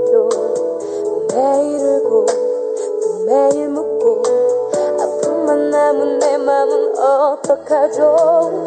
있나요 매일 울고 또 매일 묻고 아픔만 남은 내 맘은 어떡하죠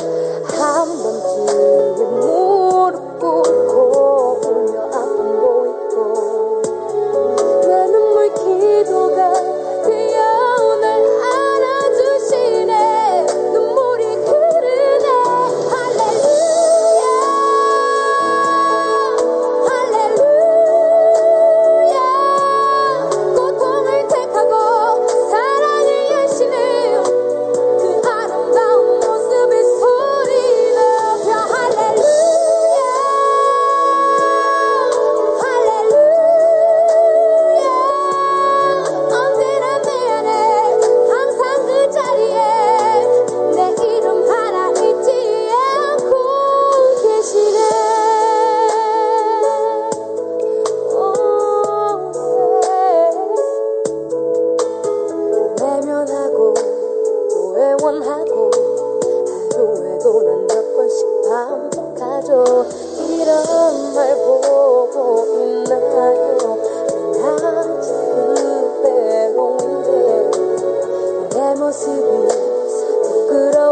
모습이 부끄러워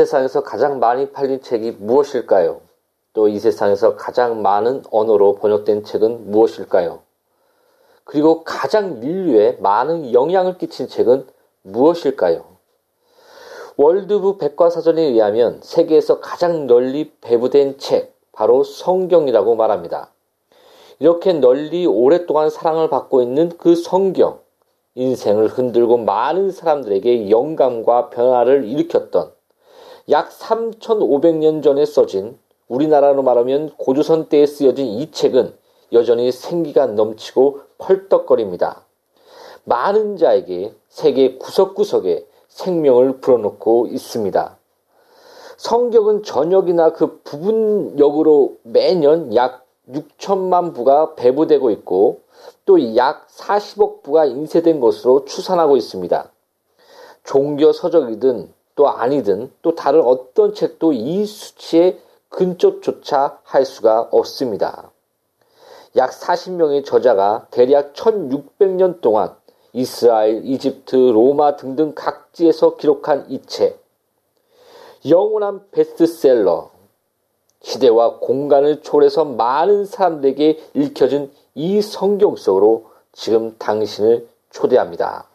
세상에서 가장 많이 팔린 책이 무엇일까요? 또 이 세상에서 가장 많은 언어로 번역된 책은 무엇일까요? 그리고 가장 인류에 많은 영향을 끼친 책은 무엇일까요? 월드북 백과사전에 의하면 세계에서 가장 널리 배부된 책, 바로 성경이라고 말합니다. 이렇게 널리 오랫동안 사랑을 받고 있는 그 성경, 인생을 흔들고 많은 사람들에게 영감과 변화를 일으켰던 약 3,500년 전에 써진 우리나라로 말하면 고조선 때에 쓰여진 이 책은 여전히 생기가 넘치고 펄떡거립니다. 많은 자에게 세계 구석구석에 생명을 불어넣고 있습니다. 성경은 전역이나 그 부분역으로 매년 약 6천만 부가 배부되고 있고 또 약 40억 부가 인쇄된 것으로 추산하고 있습니다. 종교 서적이든 또 아니든 또 다른 어떤 책도 이 수치에 근접조차 할 수가 없습니다. 약 40명의 저자가 대략 1600년 동안 이스라엘, 이집트, 로마 등등 각지에서 기록한 이 책. 영원한 베스트셀러. 시대와 공간을 초월해서 많은 사람들에게 읽혀진 이 성경 속으로 지금 당신을 초대합니다.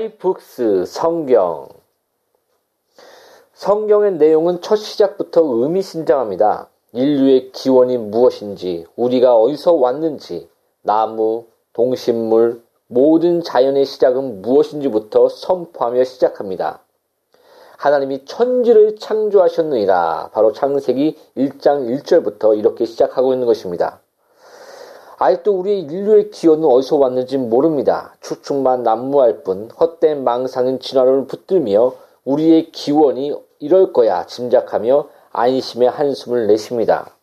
오늘의 와이북스 성경. 성경의 내용은 첫 시작부터 의미심장합니다. 인류의 기원이 무엇인지, 우리가 어디서 왔는지, 나무, 동식물, 모든 자연의 시작은 무엇인지부터 선포하며 시작합니다. 하나님이 천지를 창조하셨느니라. 바로 창세기 1장 1절부터 이렇게 시작하고 있는 것입니다. 아직도 우리 인류의 기원은 어디서 왔는지 모릅니다. 추측만 난무할 뿐 헛된 망상인 진화론을 붙들며 우리의 기원이 이럴 거야 짐작하며 안심의 한숨을 내쉽니다.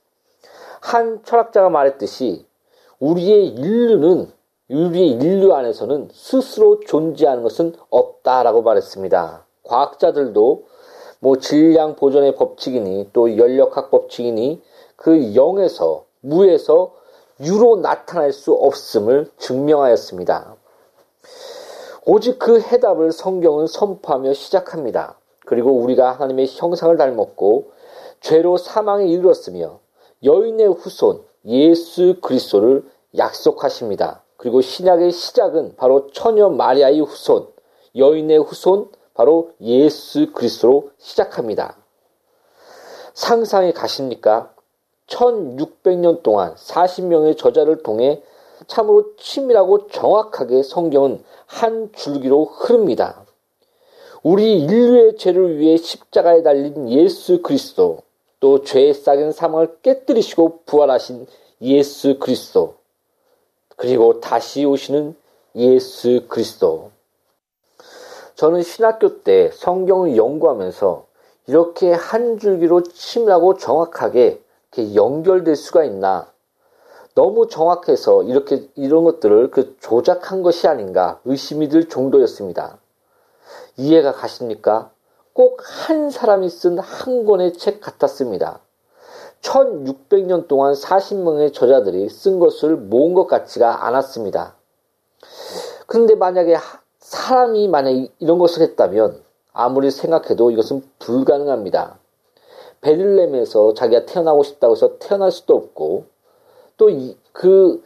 한 철학자가 말했듯이 우리의 인류는 우리의 인류 안에서는 스스로 존재하는 것은 없다라고 말했습니다. 과학자들도 뭐 질량 보존의 법칙이니 또 연력학 법칙이니 그 0에서 무에서 유로 나타날 수 없음을 증명하였습니다. 오직 그 해답을 성경은 선포하며 시작합니다. 그리고 우리가 하나님의 형상을 닮았고 죄로 사망에 이르렀으며 여인의 후손 예수 그리스도를 약속하십니다. 그리고 신약의 시작은 바로 처녀 마리아의 후손 여인의 후손 바로 예수 그리스도로 시작합니다. 상상이 가십니까? 1600년 동안 40명의 저자를 통해 참으로 치밀하고 정확하게 성경은 한 줄기로 흐릅니다. 우리 인류의 죄를 위해 십자가에 달린 예수 그리스도, 또 죄의 싹인 사망을 깨뜨리시고 부활하신 예수 그리스도, 그리고 다시 오시는 예수 그리스도. 저는 신학교 때 성경을 연구하면서 이렇게 한 줄기로 치밀하고 정확하게 이렇게 연결될 수가 있나? 너무 정확해서 이렇게 이런 것들을 그 조작한 것이 아닌가 의심이 들 정도였습니다. 이해가 가십니까? 꼭 한 사람이 쓴 한 권의 책 같았습니다. 1600년 동안 40명의 저자들이 쓴 것을 모은 것 같지가 않았습니다. 그런데 만약에 사람이 만약 이런 것을 했다면 아무리 생각해도 이것은 불가능합니다. 베들렘에서 자기가 태어나고 싶다고 해서 태어날 수도 없고 또그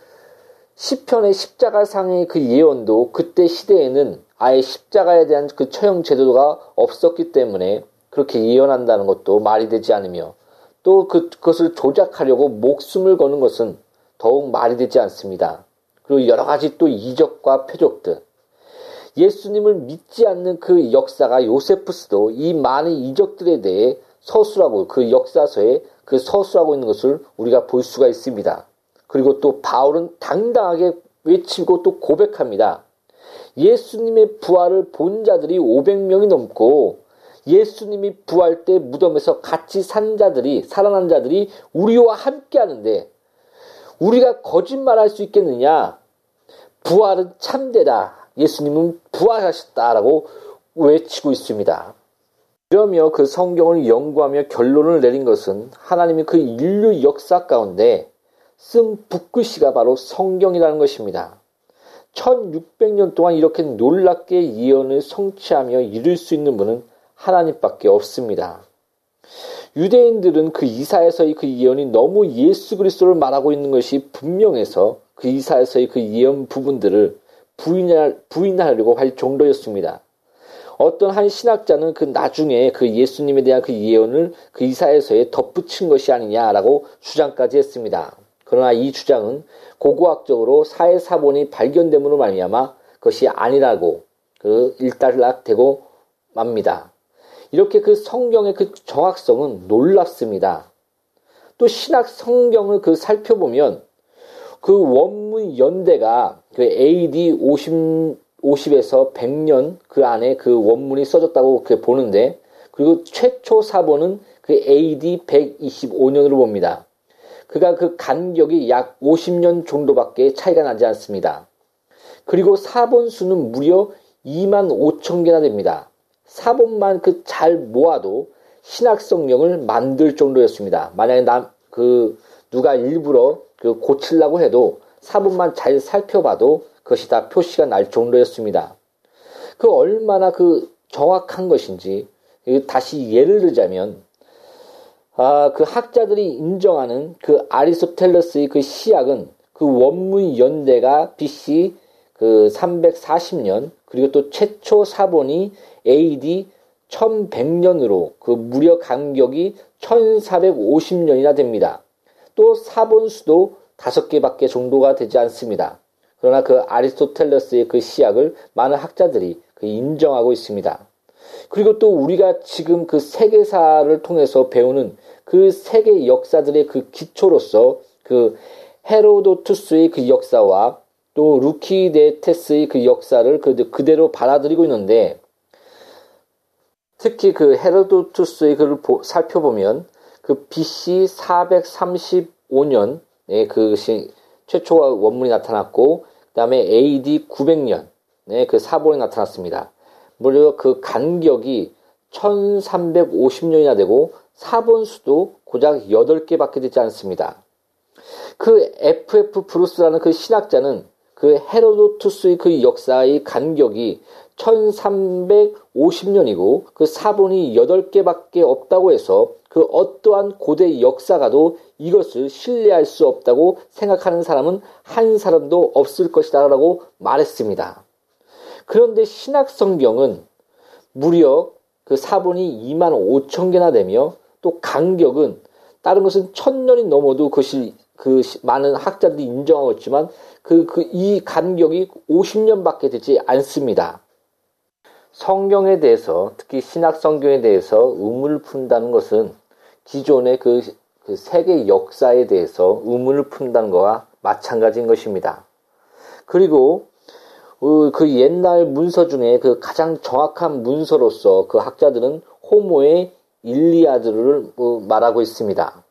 시편의 십자가상의 그 예언도 그때 시대에는 아예 십자가에 대한 그 처형 제도가 없었기 때문에 그렇게 예언한다는 것도 말이 되지 않으며 또 그, 그것을 조작하려고 목숨을 거는 것은 더욱 말이 되지 않습니다. 그리고 여러 가지 또 이적과 표적들. 예수님을 믿지 않는 그 역사가 요세프스도 이 많은 이적들에 대해 서술하고 그 역사서에 그 서술하고 있는 것을 우리가 볼 수가 있습니다. 그리고 또 바울은 당당하게 외치고 또 고백합니다. 예수님의 부활을 본 자들이 500명이 넘고 예수님이 부활 때 무덤에서 같이 산 자들이 살아난 자들이 우리와 함께 하는데 우리가 거짓말할 수 있겠느냐? 부활은 참되다. 예수님은 부활하셨다라고 외치고 있습니다. 이러며 그 성경을 연구하며 결론을 내린 것은 하나님이 그 인류 역사 가운데 쓴 붓글씨가 바로 성경이라는 것입니다. 1600년 동안 이렇게 놀랍게 예언을 성취하며 이룰 수 있는 분은 하나님밖에 없습니다. 유대인들은 그 이사에서의 그 예언이 너무 예수 그리스도를 말하고 있는 것이 분명해서 그 이사에서의 그 예언 부분들을 부인하려고 할 정도였습니다. 어떤 한 신학자는 그 나중에 그 예수님에 대한 그 예언을 그 이사에서에 덧붙인 것이 아니냐라고 주장까지 했습니다. 그러나 이 주장은 고고학적으로 사회 사본이 발견됨으로 말미암아 그것이 아니라고 그 일단락되고 맙니다. 이렇게 그 성경의 그 정확성은 놀랍습니다. 또 신학 성경을 그 살펴보면 그 원문 연대가 그 AD 50, 50에서 100년 그 안에 그 원문이 써졌다고 그 보는데 그리고 최초 사본은 그 AD 125년으로 봅니다. 그가 그 간격이 약 50년 정도밖에 차이가 나지 않습니다. 그리고 사본 수는 무려 2만 5천 개나 됩니다. 사본만 그 잘 모아도 신학 성경을 만들 정도였습니다. 만약에 남 그 누가 일부러 그 고치려고 해도 사본만 잘 살펴봐도 그것이 다 표시가 날 정도였습니다. 그 얼마나 그 정확한 것인지 다시 예를 들자면 아, 그 학자들이 인정하는 그 아리스토텔레스의 그 시약은 그 원문 연대가 BC 그 340년 그리고 또 최초 사본이 AD 1100년으로 그 무려 간격이 1450년이나 됩니다. 또 사본 수도 다섯 개밖에 정도가 되지 않습니다. 그러나 그 아리스토텔레스의 그 시약을 많은 학자들이 그 인정하고 있습니다. 그리고 또 우리가 지금 그 세계사를 통해서 배우는 그 세계 역사들의 그 기초로서 그 헤로도투스의 그 역사와 또 루키데테스의 그 역사를 그 그대로 받아들이고 있는데 특히 그 헤로도투스의 글을 살펴보면 그 BC 435년에 그것이 최초와 원문이 나타났고 그 다음에 AD 900년에 그 사본이 나타났습니다. 무려 그 간격이 1350년이나 되고 사본 수도 고작 8개밖에 되지 않습니다. 그 FF 브루스라는 그 신학자는 그 헤로도투스의 그 역사의 간격이 1350년이고 그 사본이 8개밖에 없다고 해서 그 어떠한 고대 역사가도 이것을 신뢰할 수 없다고 생각하는 사람은 한 사람도 없을 것이다 라고 말했습니다. 그런데 신학 성경은 무려 그 사본이 2만 5천 개나 되며 또 간격은 다른 것은 천 년이 넘어도 그것이 그 많은 학자들이 인정하고 있지만 그, 그, 이 간격이 50년밖에 되지 않습니다. 성경에 대해서, 특히 신학 성경에 대해서 의문을 푼다는 것은 기존의 그, 그 세계 역사에 대해서 의문을 푼다는 것과 마찬가지인 것입니다. 그리고 어, 그 옛날 문서 중에 그 가장 정확한 문서로서 그 학자들은 호모의 일리아드를 뭐 말하고 있습니다.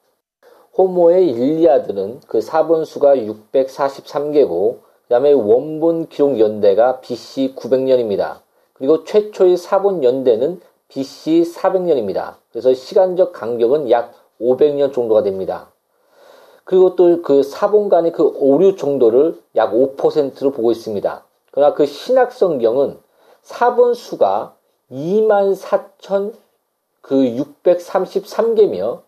호모의 일리아드는 그 사본수가 643개고 그 다음에 원본 기록 연대가 BC 900년입니다. 그리고 최초의 사본 연대는 BC 400년입니다. 그래서 시간적 간격은 약 500년 정도가 됩니다. 그리고 또 그 사본 간의 그 오류 정도를 약 5%로 보고 있습니다. 그러나 그 신약 성경은 사본 수가 2만 4천 그 633개며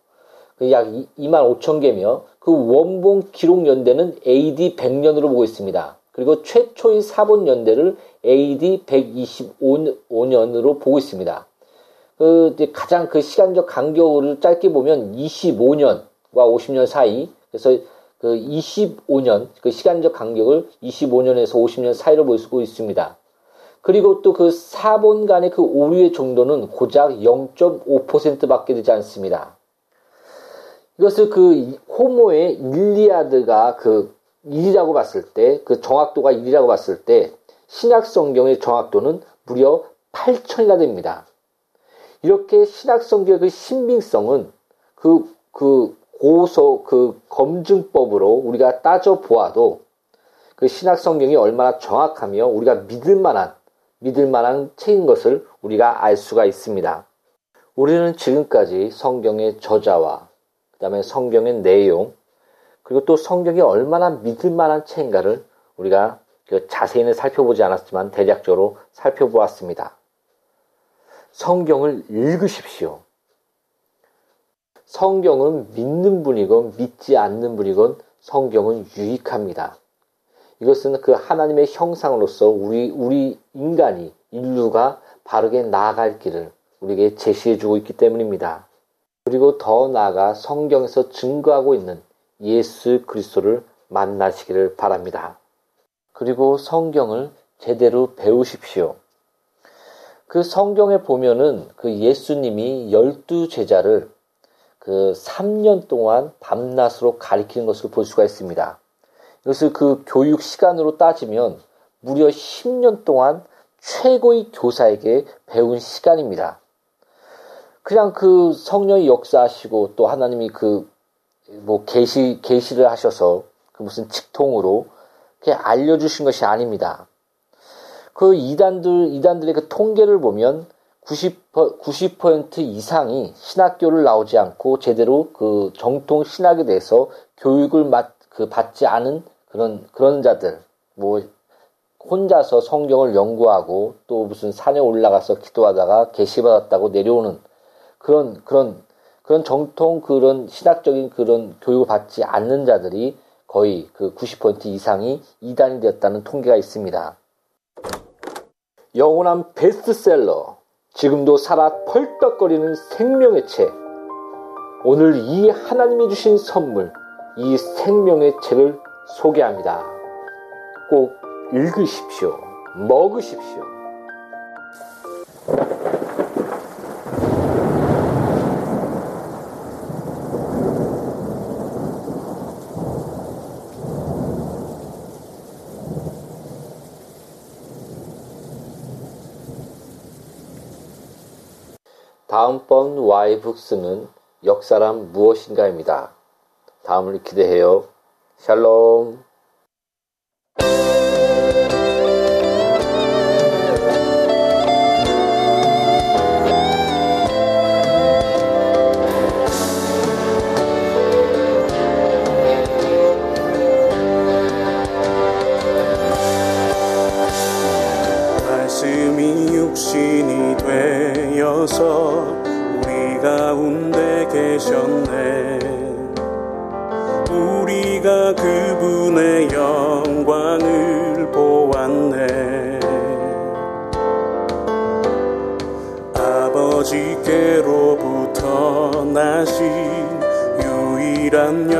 약 2만 5천 개며 그 원본 기록 연대는 AD 100년으로 보고 있습니다. 그리고 최초의 사본 연대를 AD 125년으로 보고 있습니다. 그 가장 그 시간적 간격을 짧게 보면 25년과 50년 사이 그래서 그 25년 그 시간적 간격을 25년에서 50년 사이로 볼 수 있습니다. 그리고 또 그 사본 간의 그 오류의 정도는 고작 0.5%밖에 되지 않습니다. 이것을 그 호모의 일리아드가 그 1이라고 봤을 때, 그 정확도가 1이라고 봤을 때, 신약 성경의 정확도는 무려 8천이나 됩니다. 이렇게 신약 성경의 그 신빙성은 그, 그 고소, 그 검증법으로 우리가 따져 보아도 그 신약 성경이 얼마나 정확하며 우리가 믿을 만한, 믿을 만한 책인 것을 우리가 알 수가 있습니다. 우리는 지금까지 성경의 저자와 그 다음에 성경의 내용, 그리고 또 성경이 얼마나 믿을 만한 책인가를 우리가 그 자세히는 살펴보지 않았지만 대략적으로 살펴보았습니다. 성경을 읽으십시오. 성경은 믿는 분이건 믿지 않는 분이건 성경은 유익합니다. 이것은 그 하나님의 형상으로서 우리, 우리 인간이, 인류가 바르게 나아갈 길을 우리에게 제시해 주고 있기 때문입니다. 그리고 더 나아가 성경에서 증거하고 있는 예수 그리스도를 만나시기를 바랍니다. 그리고 성경을 제대로 배우십시오. 그 성경에 보면은 그 예수님이 열두 제자를 그 3년 동안 밤낮으로 가리키는 것을 볼 수가 있습니다. 이것을 그 교육 시간으로 따지면 무려 10년 동안 최고의 교사에게 배운 시간입니다. 그냥 그 성령이 역사하시고 또 하나님이 그 뭐 계시 계시를 하셔서 그 무슨 직통으로 그냥 알려주신 것이 아닙니다. 그 이단들 이단들의 그 통계를 보면 90%, 90% 이상이 신학교를 나오지 않고 제대로 그 정통 신학에 대해서 교육을 받, 그 받지 않은 그런 그런 자들 뭐 혼자서 성경을 연구하고 또 무슨 산에 올라가서 기도하다가 계시 받았다고 내려오는 그런 그런 그런 정통 그런 신학적인 그런 교육을 받지 않는 자들이 거의 그 90% 이상이 이단이 되었다는 통계가 있습니다. 영원한 베스트셀러 지금도 살아 펄떡거리는 생명의 책 오늘 이 하나님이 주신 선물 이 생명의 책을 소개합니다. 꼭 읽으십시오. 먹으십시오. 다음번 와이북스는 역사란 무엇인가입니다. 다음을 기대해요. 샬롬.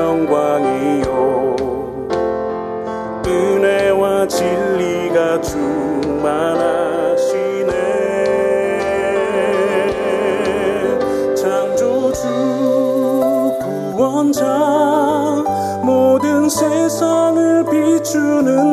영광이요. 은혜와 진리가 충만하시네. 세상을 비추는 빛